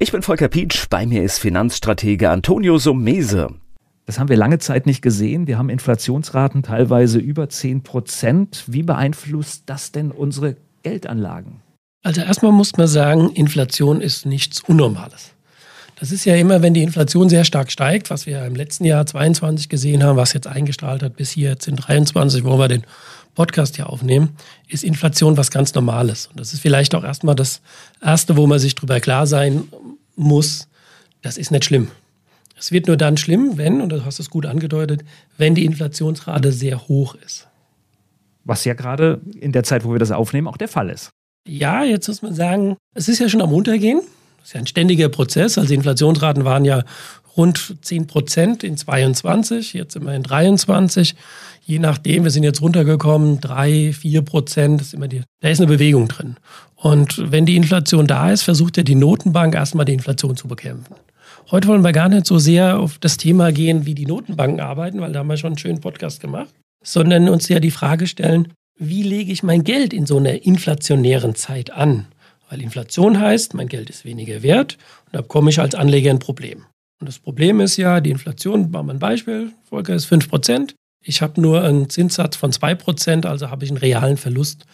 Ich bin Volker Pietsch, bei mir ist Finanzstratege Antonio Sommese. Das haben wir lange Zeit nicht gesehen. Wir haben Inflationsraten teilweise über 10 Prozent. Wie beeinflusst das denn unsere Geldanlagen? Also erstmal muss man sagen, Inflation ist nichts Unnormales. Das ist ja immer, wenn die Inflation sehr stark steigt, was wir im letzten Jahr 22 gesehen haben, was jetzt eingestrahlt hat bis hier jetzt in 23, wo wir den Podcast hier aufnehmen, ist Inflation was ganz Normales. Und das ist vielleicht auch erstmal das Erste, wo man sich darüber klar sein muss, das ist nicht schlimm. Es wird nur dann schlimm, wenn, und du hast es gut angedeutet, wenn die Inflationsrate sehr hoch ist. Was ja gerade in der Zeit, wo wir das aufnehmen, auch der Fall ist. Ja, jetzt muss man sagen, es ist ja schon am Untergehen. Das ist ja ein ständiger Prozess. Also die Inflationsraten waren ja rund 10 Prozent in 22, jetzt sind wir in 23. Je nachdem, wir sind jetzt runtergekommen, 3, 4 Prozent, ist immer die, da ist eine Bewegung drin. Und wenn die Inflation da ist, versucht ja die Notenbank erstmal die Inflation zu bekämpfen. Heute wollen wir gar nicht so sehr auf das Thema gehen, wie die Notenbanken arbeiten, weil da haben wir schon einen schönen Podcast gemacht, sondern uns ja die Frage stellen, wie lege ich mein Geld in so einer inflationären Zeit an? Weil Inflation heißt, mein Geld ist weniger wert und da bekomme ich als Anleger ein Problem. Und das Problem ist ja, die Inflation, machen wir ein Beispiel, Volker ist 5%. Ich habe nur einen Zinssatz von 2%, also habe ich einen realen Verlust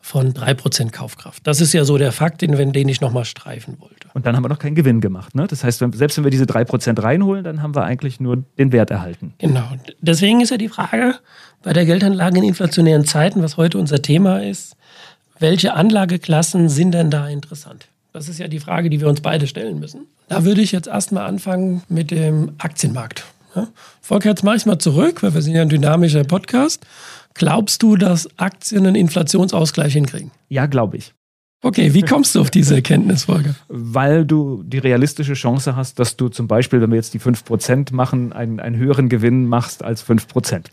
von 3% Kaufkraft. Das ist ja so der Fakt, den, den ich nochmal streifen wollte. Und dann haben wir noch keinen Gewinn gemacht. Ne? Das heißt, selbst wenn wir diese 3% reinholen, dann haben wir eigentlich nur den Wert erhalten. Genau. Deswegen ist ja die Frage bei der Geldanlage in inflationären Zeiten, was heute unser Thema ist, welche Anlageklassen sind denn da interessant? Das ist ja die Frage, die wir uns beide stellen müssen. Da würde ich jetzt erstmal anfangen mit dem Aktienmarkt. Ja? Volker, jetzt mache ich mal zurück, weil wir sind ja ein dynamischer Podcast. Glaubst du, dass Aktien einen Inflationsausgleich hinkriegen? Ja, glaube ich. Okay, wie kommst du auf diese Erkenntnis, Volker? Weil du die realistische Chance hast, dass du zum Beispiel, wenn wir jetzt die 5% machen, einen, einen höheren Gewinn machst als 5%.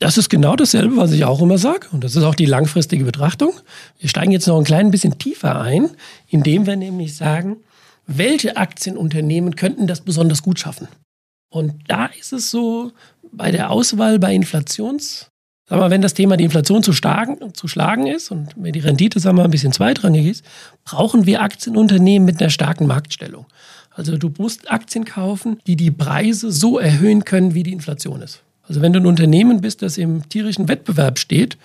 Das ist genau dasselbe, was ich auch immer sage. Und das ist auch die langfristige Betrachtung. Wir steigen jetzt noch ein klein bisschen tiefer ein, indem wir nämlich sagen, welche Aktienunternehmen könnten das besonders gut schaffen? Und da ist es so, bei der Auswahl bei Inflations, sagen wir, wenn das Thema die Inflation zu, starken, zu schlagen ist und wenn die Rendite sagen wir, ein bisschen zweitrangig ist, brauchen wir Aktienunternehmen mit einer starken Marktstellung. Also du musst Aktien kaufen, die die Preise so erhöhen können, wie die Inflation ist. Also wenn du ein Unternehmen bist, das im tierischen Wettbewerb steht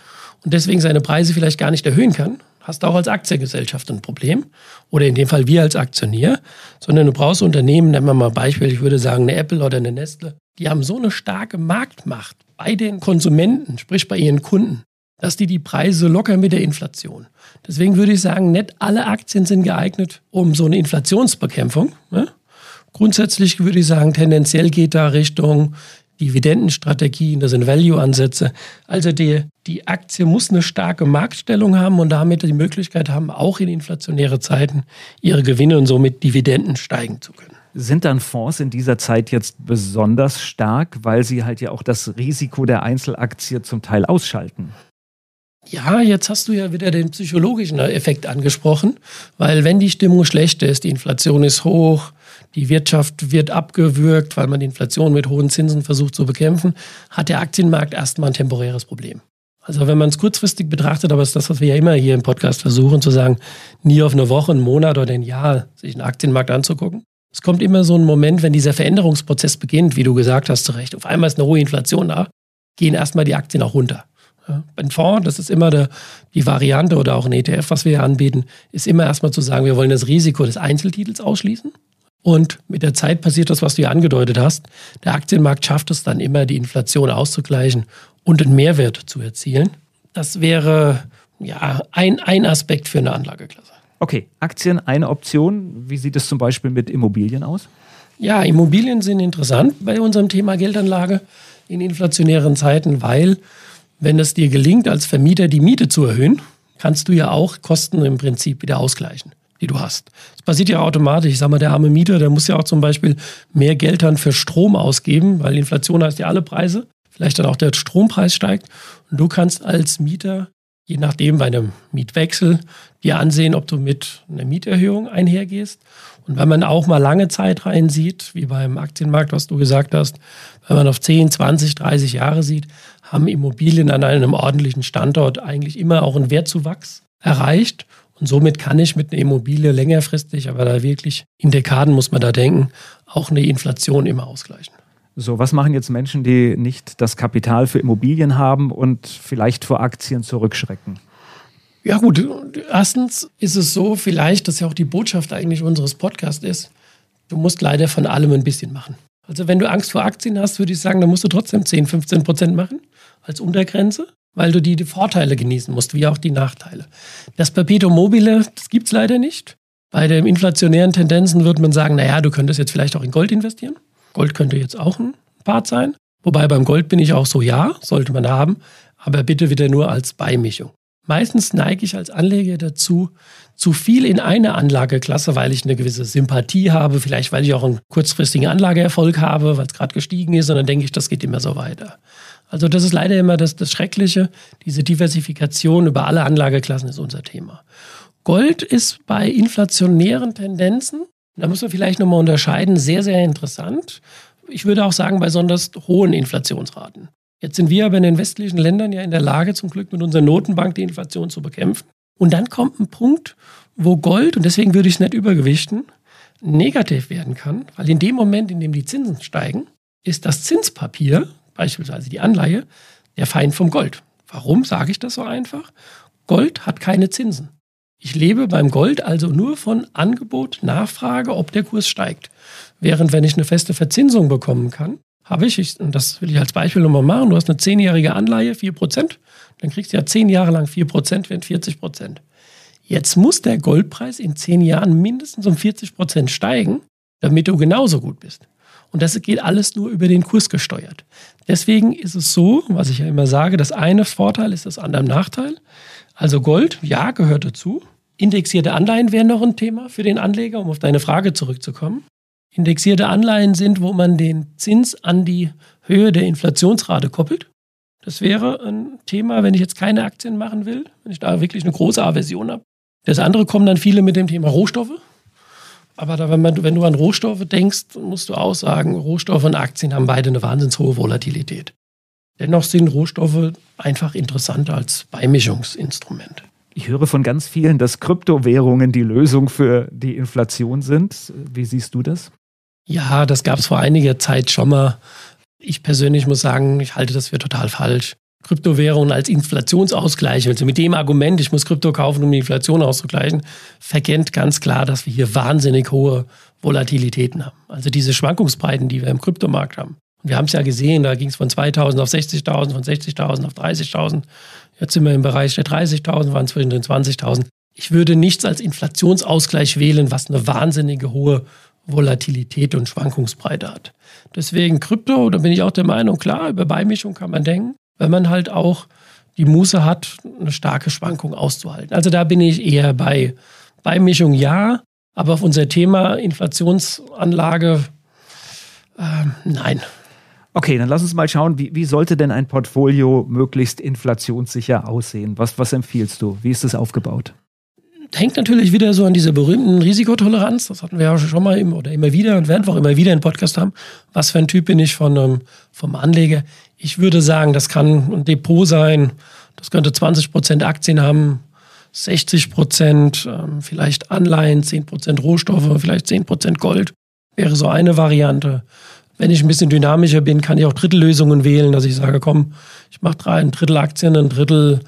und deswegen seine Preise vielleicht gar nicht erhöhen kann, hast du auch als Aktiengesellschaft ein Problem. Oder in dem Fall wir als Aktionär. Sondern du brauchst Unternehmen, nehmen wir mal Beispiel, ich würde sagen eine Apple oder eine Nestle, die haben so eine starke Marktmacht bei den Konsumenten, sprich bei ihren Kunden, dass die die Preise locker mit der Inflation. Deswegen würde ich sagen, nicht alle Aktien sind geeignet um so eine Inflationsbekämpfung. Ne? Grundsätzlich würde ich sagen, tendenziell geht da Richtung Dividendenstrategien, das sind Value-Ansätze. Also die, die Aktie muss eine starke Marktstellung haben und damit die Möglichkeit haben, auch in inflationäre Zeiten ihre Gewinne und somit Dividenden steigen zu können. Sind dann Fonds in dieser Zeit jetzt besonders stark, weil sie halt ja auch das Risiko der Einzelaktie zum Teil ausschalten? Ja, jetzt hast du ja wieder den psychologischen Effekt angesprochen, weil wenn die Stimmung schlecht ist, die Inflation ist hoch, die Wirtschaft wird abgewürgt, weil man die Inflation mit hohen Zinsen versucht zu bekämpfen, hat der Aktienmarkt erstmal ein temporäres Problem. Also wenn man es kurzfristig betrachtet, aber es ist das, was wir ja immer hier im Podcast versuchen zu sagen, nie auf eine Woche, einen Monat oder ein Jahr sich einen Aktienmarkt anzugucken. Es kommt immer so ein Moment, wenn dieser Veränderungsprozess beginnt, wie du gesagt hast, zu Recht. Auf einmal ist eine hohe Inflation da, gehen erstmal die Aktien auch runter. Ein Fonds, das ist immer der, die Variante oder auch ein ETF, was wir hier anbieten, ist immer erstmal zu sagen, wir wollen das Risiko des Einzeltitels ausschließen. Und mit der Zeit passiert das, was du ja angedeutet hast. Der Aktienmarkt schafft es dann immer, die Inflation auszugleichen und einen Mehrwert zu erzielen. Das wäre ja ein, ein Aspekt für eine Anlageklasse. Okay, Aktien eine Option. Wie sieht es zum Beispiel mit Immobilien aus? Ja, Immobilien sind interessant bei unserem Thema Geldanlage in inflationären Zeiten, weil wenn es dir gelingt, als Vermieter die Miete zu erhöhen, kannst du ja auch Kosten im Prinzip wieder ausgleichen. Die du hast. Das passiert ja automatisch. Ich sag mal, der arme Mieter, der muss ja auch zum Beispiel mehr Geld dann für Strom ausgeben, weil Inflation heißt ja alle Preise. Vielleicht dann auch der Strompreis steigt. Und du kannst als Mieter, je nachdem bei einem Mietwechsel, dir ansehen, ob du mit einer Mieterhöhung einhergehst. Und wenn man auch mal lange Zeit rein sieht, wie beim Aktienmarkt, was du gesagt hast, wenn man auf 10, 20, 30 Jahre sieht, haben Immobilien an einem ordentlichen Standort eigentlich immer auch einen Wertzuwachs erreicht. Und somit kann ich mit einer Immobilie längerfristig, aber da wirklich in Dekaden muss man da denken, auch eine Inflation immer ausgleichen. So, was machen jetzt Menschen, die nicht das Kapital für Immobilien haben und vielleicht vor Aktien zurückschrecken? Ja gut, erstens ist es so, vielleicht, dass ja auch die Botschaft eigentlich unseres Podcasts ist, du musst leider von allem ein bisschen machen. Also wenn du Angst vor Aktien hast, würde ich sagen, dann musst du trotzdem 10, 15 Prozent machen als Untergrenze weil du die, die Vorteile genießen musst, wie auch die Nachteile. Das Perpetuum mobile, das gibt es leider nicht. Bei den inflationären Tendenzen würde man sagen, naja, du könntest jetzt vielleicht auch in Gold investieren. Gold könnte jetzt auch ein Part sein. Wobei beim Gold bin ich auch so, ja, sollte man haben, aber bitte wieder nur als Beimischung. Meistens neige ich als Anleger dazu, zu viel in eine Anlageklasse, weil ich eine gewisse Sympathie habe, vielleicht weil ich auch einen kurzfristigen Anlageerfolg habe, weil es gerade gestiegen ist und dann denke ich, das geht immer so weiter. Also das ist leider immer das, das Schreckliche. Diese Diversifikation über alle Anlageklassen ist unser Thema. Gold ist bei inflationären Tendenzen, da muss man vielleicht nochmal unterscheiden, sehr, sehr interessant. Ich würde auch sagen, bei besonders hohen Inflationsraten. Jetzt sind wir aber in den westlichen Ländern ja in der Lage, zum Glück mit unserer Notenbank die Inflation zu bekämpfen. Und dann kommt ein Punkt, wo Gold, und deswegen würde ich es nicht übergewichten, negativ werden kann, weil in dem Moment, in dem die Zinsen steigen, ist das Zinspapier beispielsweise die Anleihe, der Feind vom Gold. Warum sage ich das so einfach? Gold hat keine Zinsen. Ich lebe beim Gold also nur von Angebot, Nachfrage, ob der Kurs steigt. Während wenn ich eine feste Verzinsung bekommen kann, habe ich, ich und das will ich als Beispiel nochmal machen, du hast eine zehnjährige Anleihe, 4%, dann kriegst du ja zehn Jahre lang 4%, während 40%. Jetzt muss der Goldpreis in zehn Jahren mindestens um 40% steigen, damit du genauso gut bist. Und das geht alles nur über den Kurs gesteuert. Deswegen ist es so, was ich ja immer sage, das eine Vorteil ist das andere Nachteil. Also Gold, ja, gehört dazu. Indexierte Anleihen wären noch ein Thema für den Anleger, um auf deine Frage zurückzukommen. Indexierte Anleihen sind, wo man den Zins an die Höhe der Inflationsrate koppelt. Das wäre ein Thema, wenn ich jetzt keine Aktien machen will, wenn ich da wirklich eine große Aversion habe. Das andere kommen dann viele mit dem Thema Rohstoffe. Aber da, wenn, man, wenn du an Rohstoffe denkst, musst du auch sagen, Rohstoffe und Aktien haben beide eine wahnsinnig hohe Volatilität. Dennoch sind Rohstoffe einfach interessanter als Beimischungsinstrument. Ich höre von ganz vielen, dass Kryptowährungen die Lösung für die Inflation sind. Wie siehst du das? Ja, das gab es vor einiger Zeit schon mal. Ich persönlich muss sagen, ich halte das für total falsch. Kryptowährungen als Inflationsausgleich, also mit dem Argument, ich muss Krypto kaufen, um die Inflation auszugleichen, verkennt ganz klar, dass wir hier wahnsinnig hohe Volatilitäten haben. Also diese Schwankungsbreiten, die wir im Kryptomarkt haben. Und wir haben es ja gesehen, da ging es von 2000 auf 60.000, von 60.000 auf 30.000. Jetzt sind wir im Bereich der 30.000, waren zwischen den 20.000. Ich würde nichts als Inflationsausgleich wählen, was eine wahnsinnige hohe Volatilität und Schwankungsbreite hat. Deswegen Krypto, da bin ich auch der Meinung, klar, über Beimischung kann man denken wenn man halt auch die Muße hat, eine starke Schwankung auszuhalten. Also da bin ich eher bei Beimischung ja, aber auf unser Thema Inflationsanlage äh, nein. Okay, dann lass uns mal schauen, wie, wie, sollte denn ein Portfolio möglichst inflationssicher aussehen? Was, was empfiehlst du? Wie ist es aufgebaut? Hängt natürlich wieder so an dieser berühmten Risikotoleranz. Das hatten wir ja schon mal immer oder immer wieder und werden wir auch immer wieder im Podcast haben. Was für ein Typ bin ich von, ähm, vom Anleger? Ich würde sagen, das kann ein Depot sein. Das könnte 20 Prozent Aktien haben, 60 Prozent ähm, vielleicht Anleihen, 10 Prozent Rohstoffe, vielleicht 10 Prozent Gold. Wäre so eine Variante. Wenn ich ein bisschen dynamischer bin, kann ich auch Drittellösungen wählen, dass ich sage, komm, ich mache drei, ein Drittel Aktien, ein Drittel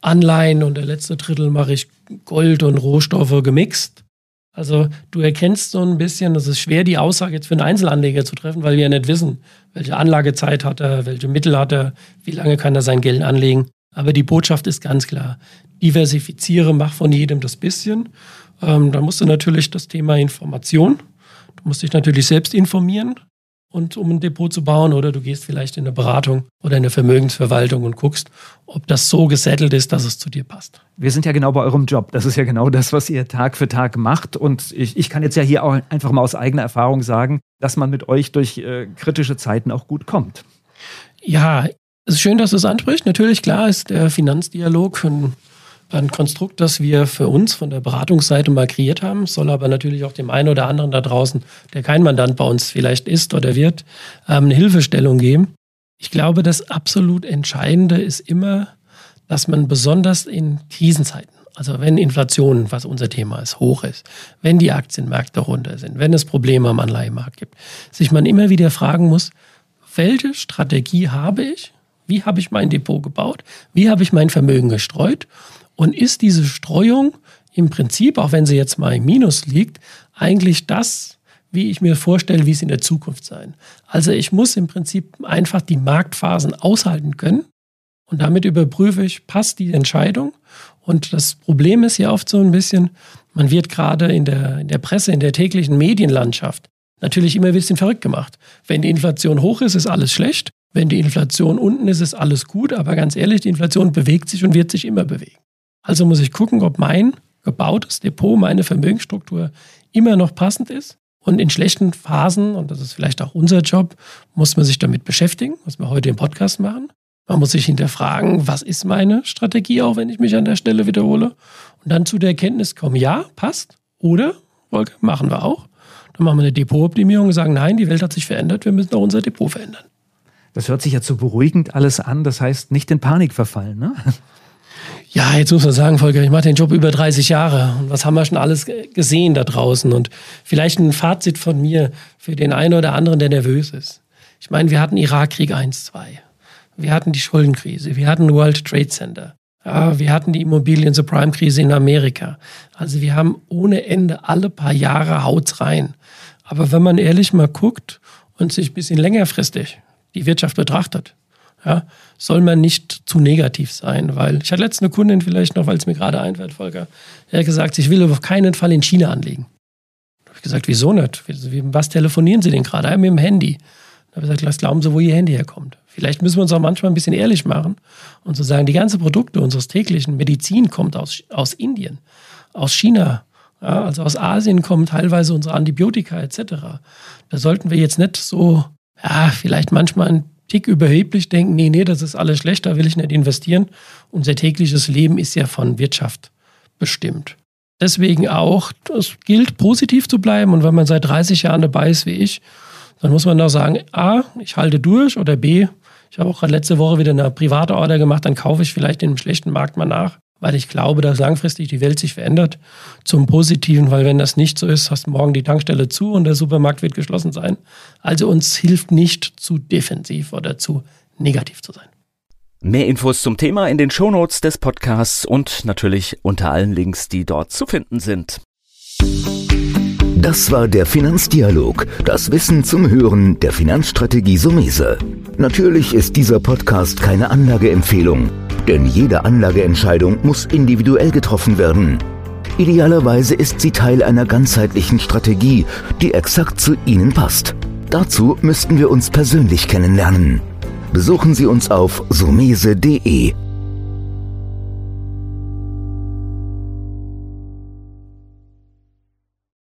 Anleihen und der letzte Drittel mache ich Gold und Rohstoffe gemixt. Also du erkennst so ein bisschen, das ist schwer, die Aussage jetzt für einen Einzelanleger zu treffen, weil wir ja nicht wissen, welche Anlagezeit hat er, welche Mittel hat er, wie lange kann er sein Geld anlegen. Aber die Botschaft ist ganz klar. Diversifiziere, mach von jedem das bisschen. Ähm, dann musst du natürlich das Thema Information. Du musst dich natürlich selbst informieren. Und um ein Depot zu bauen oder du gehst vielleicht in eine Beratung oder in eine Vermögensverwaltung und guckst, ob das so gesettelt ist, dass es zu dir passt. Wir sind ja genau bei eurem Job. Das ist ja genau das, was ihr Tag für Tag macht. Und ich, ich kann jetzt ja hier auch einfach mal aus eigener Erfahrung sagen, dass man mit euch durch äh, kritische Zeiten auch gut kommt. Ja, es ist schön, dass du es ansprichst. Natürlich, klar, ist der Finanzdialog ein ein Konstrukt, das wir für uns von der Beratungsseite mal kreiert haben, soll aber natürlich auch dem einen oder anderen da draußen, der kein Mandant bei uns vielleicht ist oder wird, ähm, eine Hilfestellung geben. Ich glaube, das absolut Entscheidende ist immer, dass man besonders in Krisenzeiten, also wenn Inflation, was unser Thema ist, hoch ist, wenn die Aktienmärkte runter sind, wenn es Probleme am Anleihemarkt gibt, sich man immer wieder fragen muss, welche Strategie habe ich? Wie habe ich mein Depot gebaut? Wie habe ich mein Vermögen gestreut? Und ist diese Streuung im Prinzip, auch wenn sie jetzt mal im Minus liegt, eigentlich das, wie ich mir vorstelle, wie es in der Zukunft sein. Also ich muss im Prinzip einfach die Marktphasen aushalten können und damit überprüfe ich, passt die Entscheidung. Und das Problem ist ja oft so ein bisschen, man wird gerade in der, in der Presse, in der täglichen Medienlandschaft natürlich immer ein bisschen verrückt gemacht. Wenn die Inflation hoch ist, ist alles schlecht. Wenn die Inflation unten ist, ist alles gut. Aber ganz ehrlich, die Inflation bewegt sich und wird sich immer bewegen. Also muss ich gucken, ob mein gebautes Depot, meine Vermögensstruktur immer noch passend ist. Und in schlechten Phasen, und das ist vielleicht auch unser Job, muss man sich damit beschäftigen, was wir heute im Podcast machen. Man muss sich hinterfragen, was ist meine Strategie, auch wenn ich mich an der Stelle wiederhole. Und dann zu der Erkenntnis kommen, ja, passt. Oder, Volker, machen wir auch. Dann machen wir eine Depotoptimierung und sagen, nein, die Welt hat sich verändert, wir müssen auch unser Depot verändern. Das hört sich ja zu beruhigend alles an. Das heißt, nicht in Panik verfallen, ne? Ja, jetzt muss man sagen, Volker, ich mache den Job über 30 Jahre. Und was haben wir schon alles gesehen da draußen? Und vielleicht ein Fazit von mir für den einen oder anderen, der nervös ist. Ich meine, wir hatten Irakkrieg 1, 2. Wir hatten die Schuldenkrise. Wir hatten World Trade Center. Ja, wir hatten die Immobilien-Subprime-Krise in Amerika. Also wir haben ohne Ende alle paar Jahre Haut rein. Aber wenn man ehrlich mal guckt und sich ein bisschen längerfristig die Wirtschaft betrachtet, ja, soll man nicht zu negativ sein, weil ich hatte letzte eine Kundin vielleicht noch, weil es mir gerade einfällt, Volker, der hat gesagt, ich will auf keinen Fall in China anlegen. Da habe ich gesagt, wieso nicht? Was telefonieren Sie denn gerade? Mit dem Handy. Da habe ich gesagt, was glauben Sie, wo Ihr Handy herkommt? Vielleicht müssen wir uns auch manchmal ein bisschen ehrlich machen und so sagen, die ganzen Produkte unseres täglichen Medizin kommt aus, aus Indien, aus China, ja, also aus Asien kommen teilweise unsere Antibiotika etc. Da sollten wir jetzt nicht so, ja, vielleicht manchmal ein Tick überheblich denken, nee, nee, das ist alles schlecht, da will ich nicht investieren. Unser tägliches Leben ist ja von Wirtschaft bestimmt. Deswegen auch, es gilt, positiv zu bleiben. Und wenn man seit 30 Jahren dabei ist wie ich, dann muss man doch sagen, A, ich halte durch oder B, ich habe auch gerade letzte Woche wieder eine private Order gemacht, dann kaufe ich vielleicht in einem schlechten Markt mal nach weil ich glaube, dass langfristig die Welt sich verändert zum Positiven, weil wenn das nicht so ist, hast du morgen die Tankstelle zu und der Supermarkt wird geschlossen sein. Also uns hilft nicht zu defensiv oder zu negativ zu sein. Mehr Infos zum Thema in den Shownotes des Podcasts und natürlich unter allen Links, die dort zu finden sind. Das war der Finanzdialog, das Wissen zum Hören der Finanzstrategie Sumese. Natürlich ist dieser Podcast keine Anlageempfehlung. Denn jede Anlageentscheidung muss individuell getroffen werden. Idealerweise ist sie Teil einer ganzheitlichen Strategie, die exakt zu Ihnen passt. Dazu müssten wir uns persönlich kennenlernen. Besuchen Sie uns auf sumese.de